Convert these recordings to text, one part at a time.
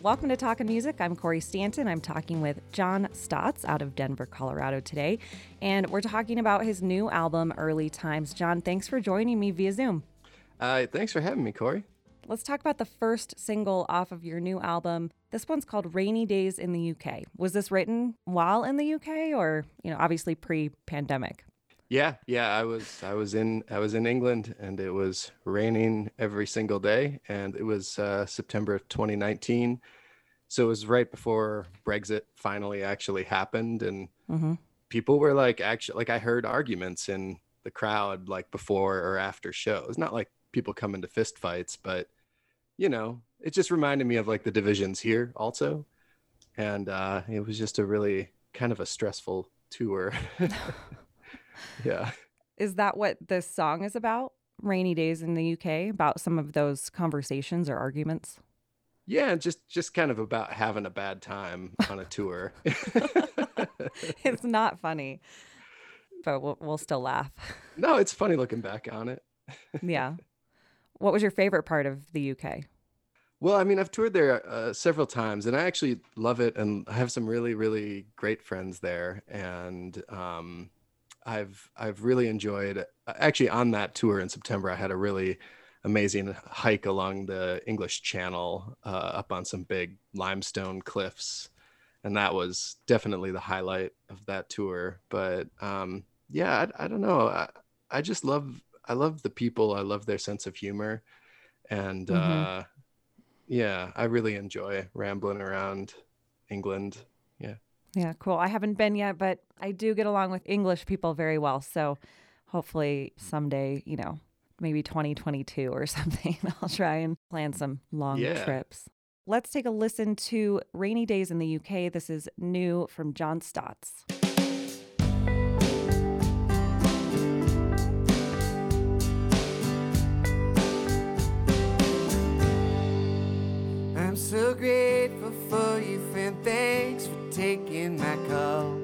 Welcome to Talking Music. I'm Kori Stanton. I'm talking with John Statz out of Denver, Colorado today. And we're talking about his new album, Early Times. John, thanks for joining me via Zoom. Uh, thanks for having me, Kori. Let's talk about the first single off of your new album. This one's called Rainy Days in the UK. Was this written while in the UK or, you know, obviously pre-pandemic? Yeah, yeah, I was I was in I was in England and it was raining every single day and it was uh, September of 2019. So it was right before Brexit finally actually happened and mm-hmm. people were like actually like I heard arguments in the crowd like before or after shows. Not like people come into fist fights, but you know, it just reminded me of like the divisions here also. And uh it was just a really kind of a stressful tour. yeah. Is that what this song is about? Rainy days in the UK, about some of those conversations or arguments? Yeah, just just kind of about having a bad time on a tour. it's not funny, but we'll, we'll still laugh. No, it's funny looking back on it. yeah. What was your favorite part of the UK? Well, I mean, I've toured there uh, several times, and I actually love it, and I have some really, really great friends there, and um, I've I've really enjoyed. Uh, actually, on that tour in September, I had a really amazing hike along the English Channel, uh, up on some big limestone cliffs, and that was definitely the highlight of that tour. But um, yeah, I, I, don't know. I, I just love I love the people. I love their sense of humor, and mm-hmm. uh, yeah, I really enjoy rambling around England. Yeah. Yeah, cool. I haven't been yet, but I do get along with English people very well. So hopefully someday, you know, maybe 2022 or something, I'll try and plan some long yeah. trips. Let's take a listen to Rainy Days in the UK. This is new from John Statz. I'm so grateful for you, friend. Thanks for taking my call.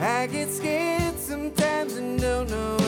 I get scared sometimes and don't know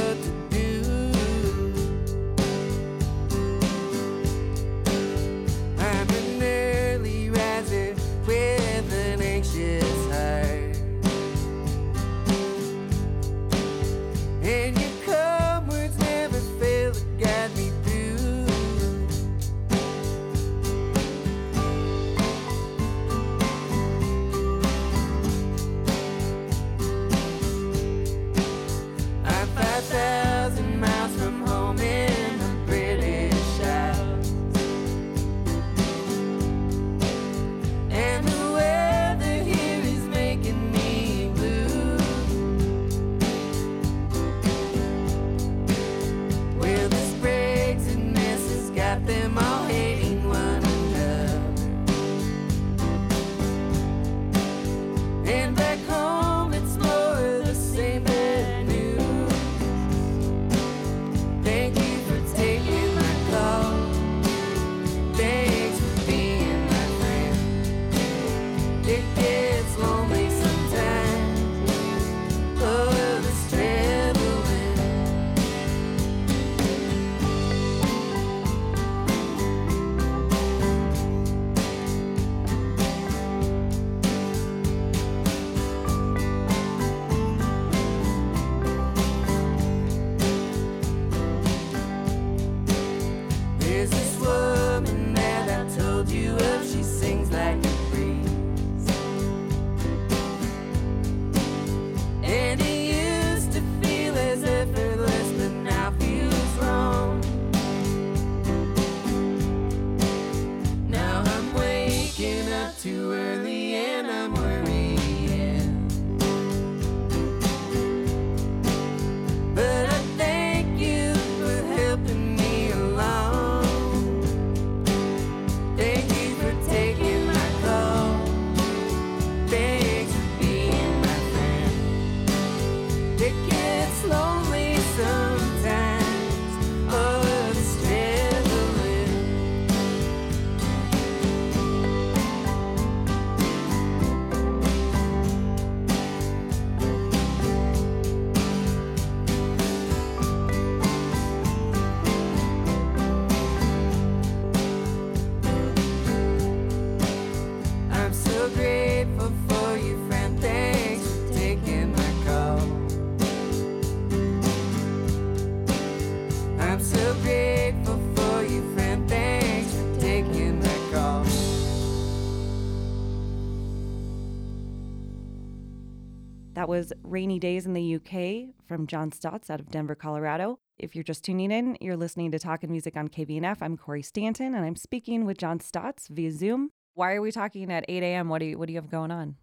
was Rainy Days in the UK from John Statz out of Denver, Colorado. If you're just tuning in, you're listening to Talking Music on KVNF. I'm Kori Stanton, and I'm speaking with John Statz via Zoom. Why are we talking at 8 a.m.? What do you What do you have going on?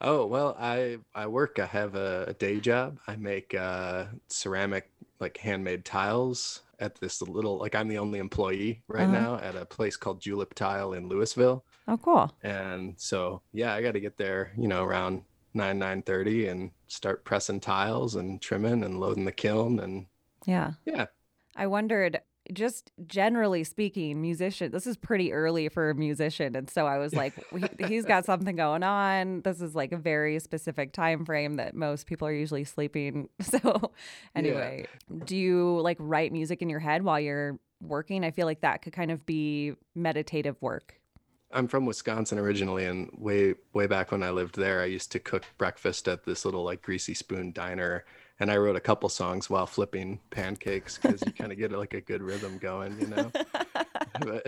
Oh well, I I work. I have a, a day job. I make uh, ceramic like handmade tiles at this little like I'm the only employee right uh-huh. now at a place called Julep Tile in Louisville. Oh, cool. And so yeah, I got to get there, you know, around nine nine thirty and start pressing tiles and trimming and loading the kiln and yeah. Yeah. I wondered just generally speaking, musician, this is pretty early for a musician. And so I was like, he, has got something going on. This is like a very specific time frame that most people are usually sleeping. So anyway, yeah. do you like write music in your head while you're working? I feel like that could kind of be meditative work. I'm from Wisconsin originally, and way way back when I lived there, I used to cook breakfast at this little like greasy spoon diner and I wrote a couple songs while flipping pancakes because you kind of get like a good rhythm going, you know. but,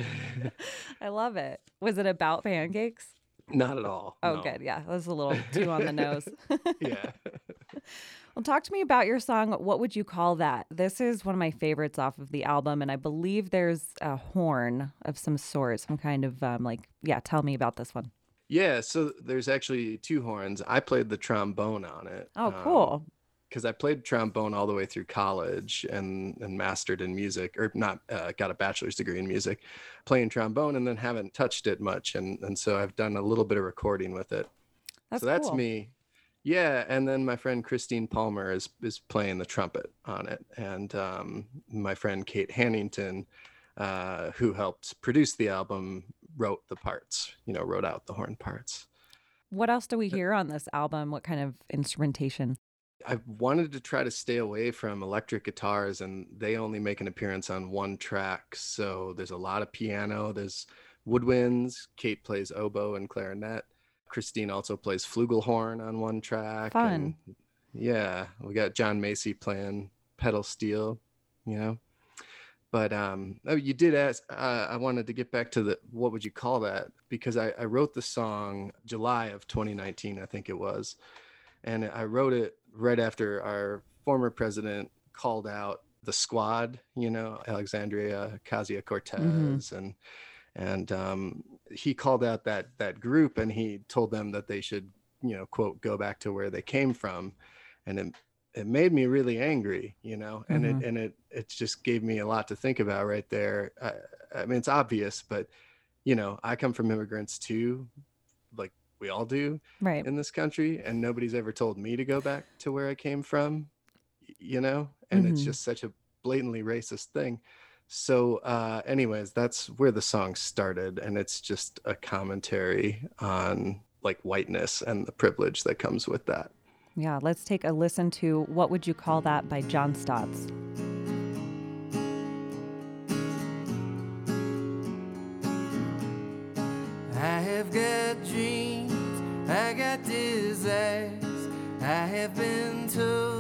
I love it. Was it about pancakes? Not at all. Oh, no. good. Yeah, that was a little too on the nose. yeah. Well, talk to me about your song. What would you call that? This is one of my favorites off of the album, and I believe there's a horn of some sort, some kind of um, like, yeah. Tell me about this one. Yeah, so there's actually two horns. I played the trombone on it. Oh, cool. Um, because I played trombone all the way through college and and mastered in music, or not uh, got a bachelor's degree in music, playing trombone, and then haven't touched it much, and and so I've done a little bit of recording with it. That's so that's cool. me. Yeah, and then my friend Christine Palmer is is playing the trumpet on it, and um, my friend Kate Hannington, uh, who helped produce the album, wrote the parts. You know, wrote out the horn parts. What else do we hear on this album? What kind of instrumentation? I wanted to try to stay away from electric guitars, and they only make an appearance on one track. So there's a lot of piano. There's woodwinds. Kate plays oboe and clarinet. Christine also plays flugelhorn on one track. Fun. And yeah, we got John Macy playing pedal steel. You know, but um, oh, you did ask. Uh, I wanted to get back to the what would you call that because I, I wrote the song July of 2019, I think it was, and I wrote it right after our former president called out the squad, you know, Alexandria Ocasio Cortez, mm-hmm. and and um, he called out that that group, and he told them that they should, you know, quote, go back to where they came from, and it it made me really angry, you know, and mm-hmm. it and it it just gave me a lot to think about right there. I, I mean, it's obvious, but you know, I come from immigrants too, like we all do right in this country and nobody's ever told me to go back to where i came from you know and mm-hmm. it's just such a blatantly racist thing so uh anyways that's where the song started and it's just a commentary on like whiteness and the privilege that comes with that. Yeah let's take a listen to what would you call that by john Statz. I have got dreams I got desires I have been told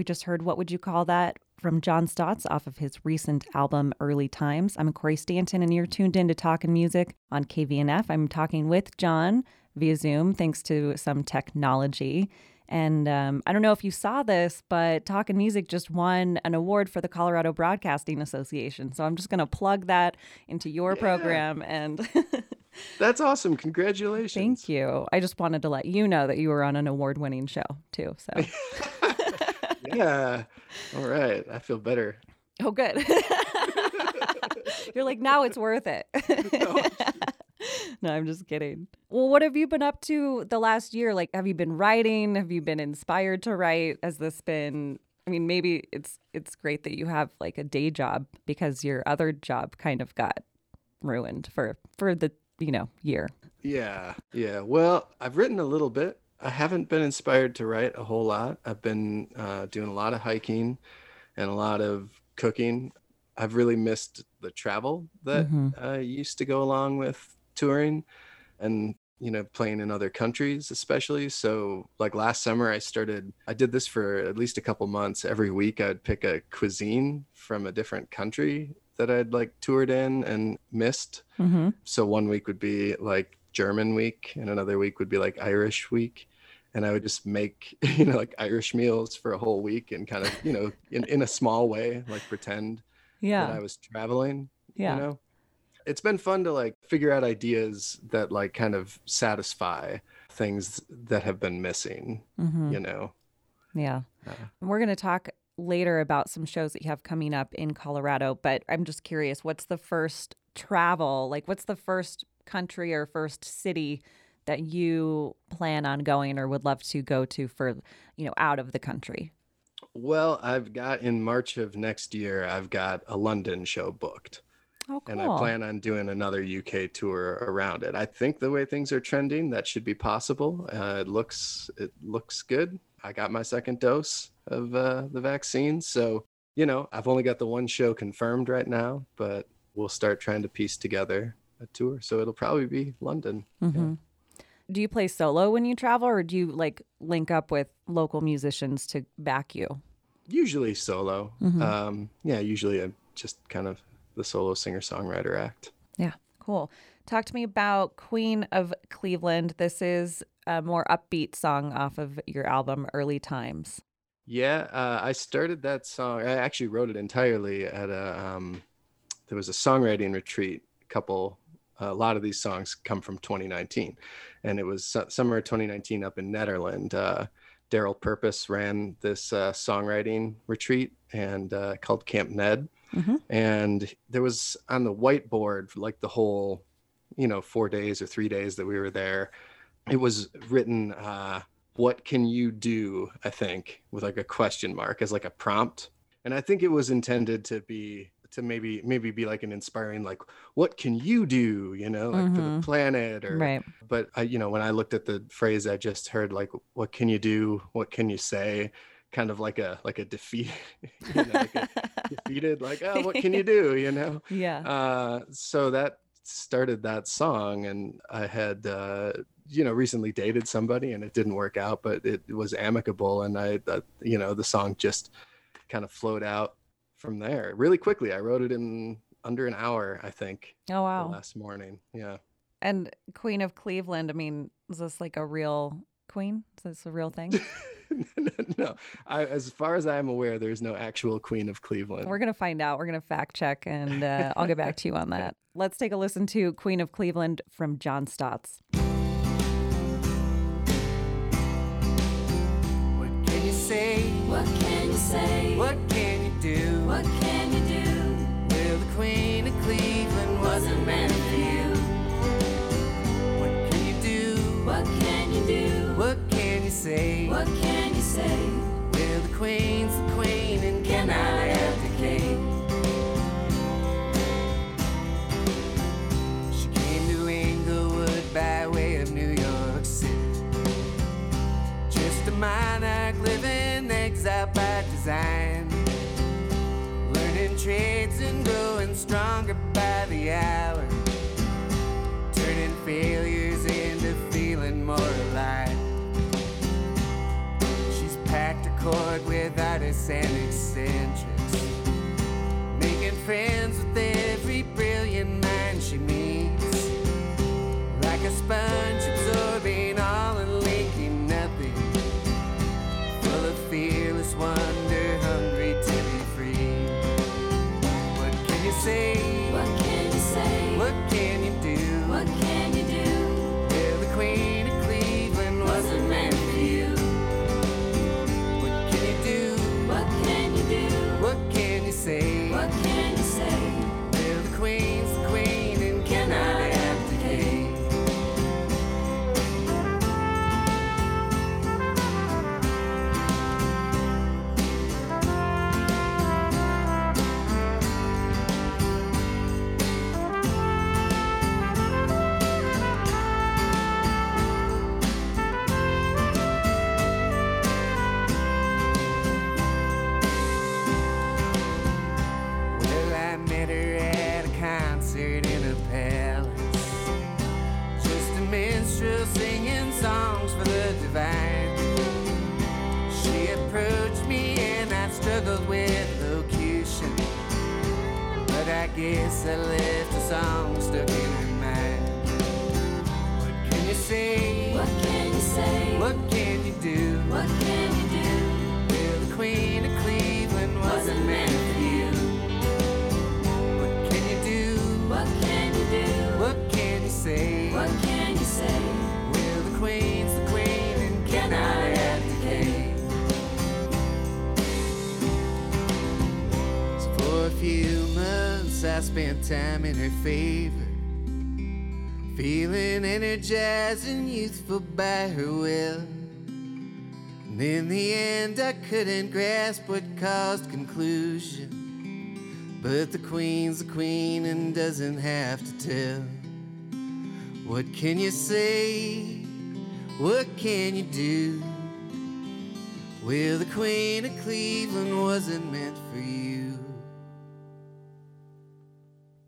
We just heard What Would You Call That from John Statz off of his recent album Early Times. I'm Kori Stanton, and you're tuned in to Talkin' Music on KVNF. I'm talking with John via Zoom, thanks to some technology. And um, I don't know if you saw this, but Talkin' Music just won an award for the Colorado Broadcasting Association. So I'm just going to plug that into your yeah. program. And that's awesome. Congratulations. Thank you. I just wanted to let you know that you were on an award winning show, too. So. yeah. All right. I feel better. Oh, good. You're like, now it's worth it. no. no, I'm just kidding. Well, what have you been up to the last year? Like, have you been writing? Have you been inspired to write? Has this been? I mean, maybe it's it's great that you have like a day job because your other job kind of got ruined for for the you know year. Yeah, yeah. Well, I've written a little bit. I haven't been inspired to write a whole lot. I've been uh, doing a lot of hiking and a lot of cooking. I've really missed the travel that mm-hmm. I used to go along with touring and you know playing in other countries especially so like last summer i started i did this for at least a couple months every week i'd pick a cuisine from a different country that i'd like toured in and missed mm-hmm. so one week would be like german week and another week would be like irish week and I would just make you know like Irish meals for a whole week and kind of you know in, in a small way like pretend yeah. That I was traveling yeah. you know? It's been fun to like figure out ideas that like kind of satisfy things that have been missing mm-hmm. you know? Yeah. Uh, we're going to talk later about some shows that you have coming up in Colorado but I'm just curious what's the first travel like what's the first country or first city that you plan on going or would love to go to for, you know, out of the country? Well, I've got in March of next year, I've got a London show booked. Oh, cool. And I plan on doing another UK tour around it. I think the way things are trending, that should be possible. Uh, it looks it looks good. I got my second dose of uh, the vaccine, so you know I've only got the one show confirmed right now, but we'll start trying to piece together a tour. So it'll probably be London. Mm-hmm. Yeah do you play solo when you travel or do you like link up with local musicians to back you? Usually solo. Mm-hmm. Um, yeah, usually I'm just kind of the solo singer songwriter act. Yeah, cool. Talk to me about Queen of Cleveland. This is a more upbeat song off of your album Early Times. Yeah, uh, I started that song. I actually wrote it entirely at a. Um, there was a songwriting retreat a couple a lot of these songs come from 2019 and it was summer 2019 up in Nederland. Uh, Darryl Purpose ran this uh, songwriting retreat and uh, called Camp Ned. Mm-hmm. And there was on the whiteboard, like the whole, you know, four days or three days that we were there, it was written, uh, what can you do? I think with like a question mark as like a prompt. And I think it was intended to be to maybe maybe be like an inspiring like what can you do? you know like mm-hmm. for the mm-hmm. planet or right. but i you know when i looked at the phrase i just heard like what can you do? What can you say? kind of like a like a defeat you know, like a defeated like oh what can you do? you know? Yeah. Uh so that started that song and i had uh you know recently dated somebody and it didn't work out but it was amicable and i uh, you know the song just kind of flowed out from there really quickly. I wrote it in under an hour, I think. Oh wow! Last morning, yeah. And Queen of Cleveland. I mean, is this like a real queen? Is this a real thing? no, no. I, as far as I am aware, there's no actual Queen of Cleveland. We're gonna find out. We're gonna fact check, and uh, I'll get back to you on that. Let's take a listen to Queen of Cleveland from John Statz. What can you say? What can you say? What can you do? Queen of Cleveland wasn't meant for you. What can you do? What can you do? What can you say? What can you say? The the Queen hour. Turning failures into feeling more alive. She's packed a cord without Dennis and eccentrics. Making friends with every brilliant man she meets. Like a sponge absorbing I left a song stuck in her mind. What can you say? What can you say? What can you do? What can you do? Well, the Queen of Cleveland wasn't meant for you. What can you do? What can you do? What can you say? What can you say? Well, the Queen's the Queen and cannot abdicate. So for a few months, I spent time in her favor. Feeling energized and youthful by her will. And in the end, I couldn't grasp what caused conclusion. But the queen's the queen and doesn't have to tell. What can you say? What can you do? Well, the queen of Cleveland wasn't meant for you.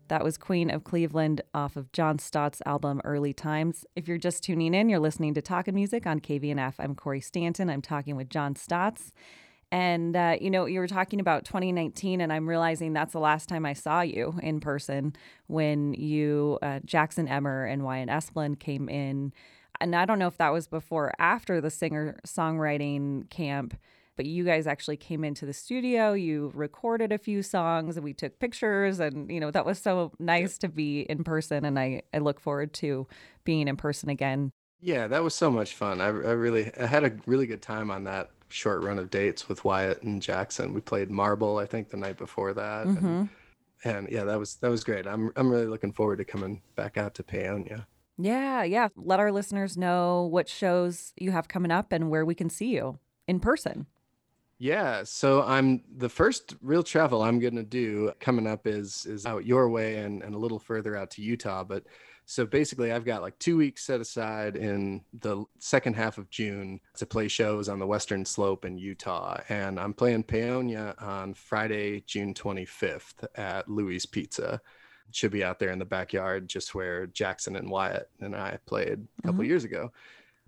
That was Queen of Cleveland off of John Statz's album Early Times. If you're just tuning in, you're listening to Talking Music on KVNF. I'm Kori Stanton. I'm talking with John Statz. And, uh, you know, you were talking about 2019, and I'm realizing that's the last time I saw you in person when you, uh, Jackson Emmer and Wyatt Esplin came in. And I don't know if that was before or after the singer songwriting camp but you guys actually came into the studio you recorded a few songs and we took pictures and you know that was so nice to be in person and i i look forward to being in person again Yeah, that was so much fun. I, I really I had a really good time on that short run of dates with Wyatt and Jackson. We played Marble, I think, the night before that. Mm-hmm. And, and yeah, that was that was great. I'm I'm really looking forward to coming back out to Paonia. yeah yeah let our listeners know what shows you have coming up and where we can see you in person Yeah, so I'm the first real travel I'm gonna do coming up is is out your way and, and a little further out to Utah. But so basically I've got like two weeks set aside in the second half of June to play shows on the western slope in Utah. And I'm playing Paonia on Friday, June 25th at Louis Pizza. Should be out there in the backyard just where Jackson and Wyatt and I played a couple Mhm. years ago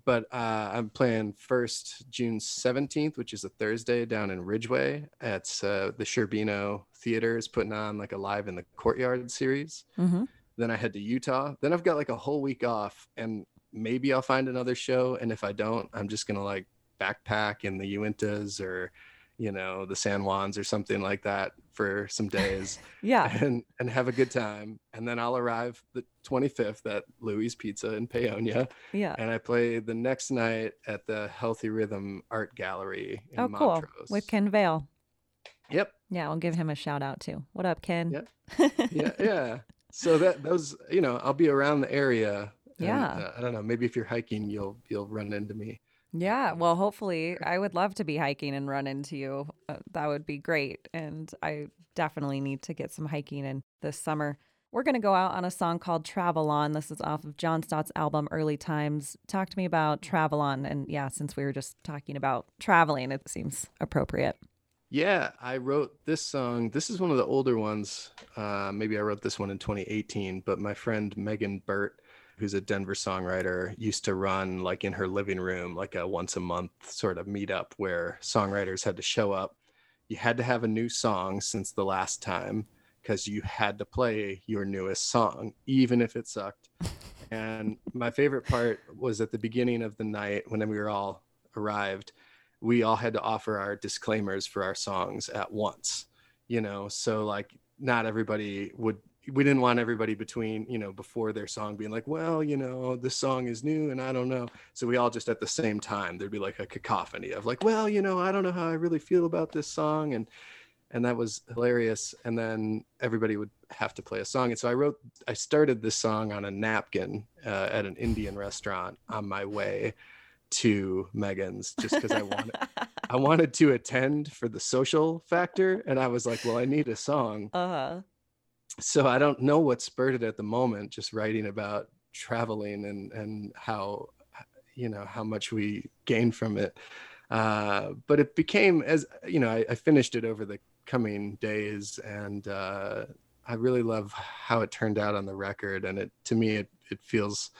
but uh, I'm playing first June 17th, which is a Thursday down in Ridgway. At uh, the Sherbino Theater is putting on like a live in the courtyard series. mm-hmm. Then I head to Utah. Then I've got like a whole week off, and maybe I'll find another show. And if I don't, I'm just gonna like backpack in the Uintas or, you know, the San Juans or something like that for some days yeah and and have a good time. And then I'll arrive the 25th at Louis Pizza in Paonia yeah and I play the next night at the Healthy Rhythm Art Gallery in oh cool Montrose. with ken vale Yep. yeah i'll give him a shout out too what up ken Yeah. Yeah. Yeah. so that those, you know, I'll be around the area. and, Yeah. uh, I don't know. Maybe if you're hiking, you'll you'll run into me. Yeah, well, hopefully, I would love to be hiking and run into you. Uh, that would be great. And I definitely need to get some hiking in this summer. We're going to go out on a song called Travel On. This is off of John Statz's album Early Times. Talk to me about Travel On. And yeah, since we were just talking about traveling, it seems appropriate. Yeah, I wrote this song. This is one of the older ones. Uh, maybe I wrote this one in 2018, but my friend Megan Burtt, who's a Denver songwriter, used to run like in her living room, like a once a month sort of meetup where songwriters had to show up you had to have a new song since the last time because you had to play your newest song, even if it sucked. and my favorite part was at the beginning of the night when we were all arrived, we all had to offer our disclaimers for our songs at once, you know, so like not everybody would we didn't want everybody between you know before their song being like well you know this song is new and i don't know so we all just at the same time there'd be like a cacophony of like well you know i don't know how i really feel about this song and and that was hilarious and then everybody would have to play a song and so i wrote i started this song on a napkin uh, at an indian restaurant on my way to megan's just because i wanted i wanted to attend for the social factor and i was like well i need a song Uh-huh. So I don't know what spurred it at the moment, just writing about traveling and and how you know how much we gained from it. Uh, but it became as you know, I, I finished it over the coming days, and uh, I really love how it turned out on the record. And it to me, it it feels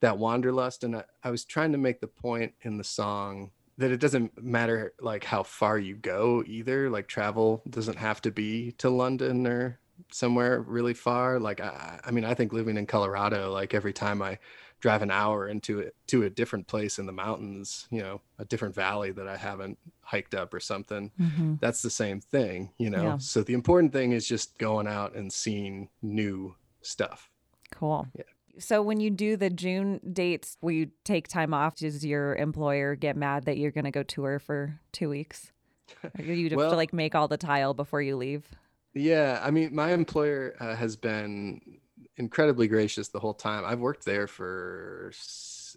that wanderlust. And I, I was trying to make the point in the song that it doesn't matter like how far you go either. Like travel doesn't have to be to London or somewhere really far like I, I mean i think living in colorado like every time i drive an hour into it to a different place in the mountains you know a different valley that i haven't hiked up or something Mhm. that's the same thing you know Yeah. so the important thing is just going out and seeing new stuff Cool. Yeah. So when you do the June dates, will you take time off? Does your employer get mad that you're going to go tour for two weeks? Or you have Well- to like make all the tile before you leave? Yeah, I mean, my employer uh, has been incredibly gracious the whole time. I've worked there for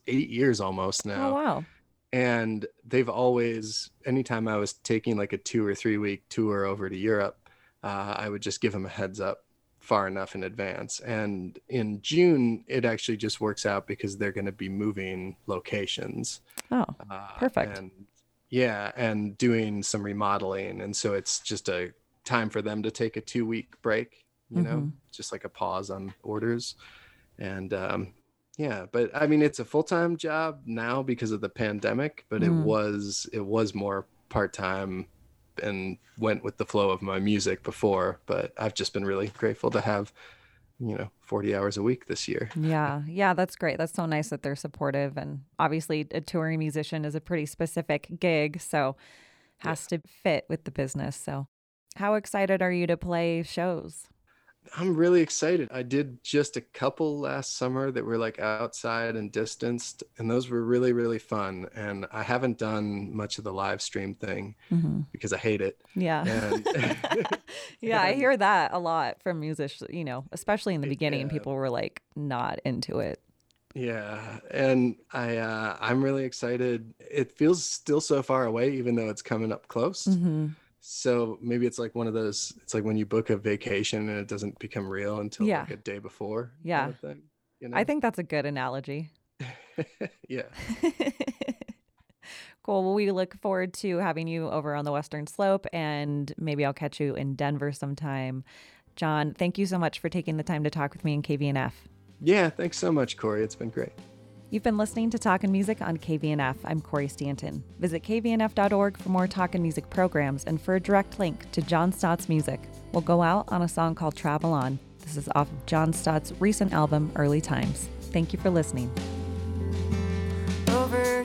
eight years almost now, Oh wow. and they've always, anytime I was taking like a two or three week tour over to Europe, uh, I would just give them a heads up far enough in advance. And in June, it actually just works out because they're going to be moving locations. Oh, Uh, Perfect. And yeah, and doing some remodeling, and so it's just a time for them to take a two week break. You know, Mhm. just like a pause on orders, and um, yeah. But I mean, it's a full time job now because of the pandemic, but it Mm. was it was more part time and went with the flow of my music before. But I've just been really grateful to have you know 40 hours a week this year yeah. Yeah, that's great. That's so nice that they're supportive. And obviously, a touring musician is a pretty specific gig. So has to fit with the business. So, how excited are you to play shows? I'm really excited. I did just a couple last summer that were like outside and distanced, and those were really, really fun. And I haven't done much of the live stream thing Mm-hmm. because I hate it. Yeah. And yeah, I hear that a lot from musicians, you know, especially in the beginning, Yeah. people were like not into it. yeah, and I uh, I'm really excited. It feels still so far away, even though it's coming up close. Mm-hmm. So maybe it's like one of those. It's like when you book a vacation and it doesn't become real until Yeah. like a day before. Yeah. kind of thing, you know? I think that's a good analogy. yeah. cool. Well, we look forward to having you over on the Western Slope and maybe I'll catch you in Denver sometime. John, thank you so much for taking the time to talk with me in KVNF. Yeah. Thanks so much, Kori. It's been great. You've been listening to Talkin' Music on KVNF. I'm Kori Stanton. Visit kvnf.org for more Talkin' Music programs and for a direct link to John Statz's music. We'll go out on a song called Travel On. This is off of John Statz's recent album, Early Times. Thank you for listening. over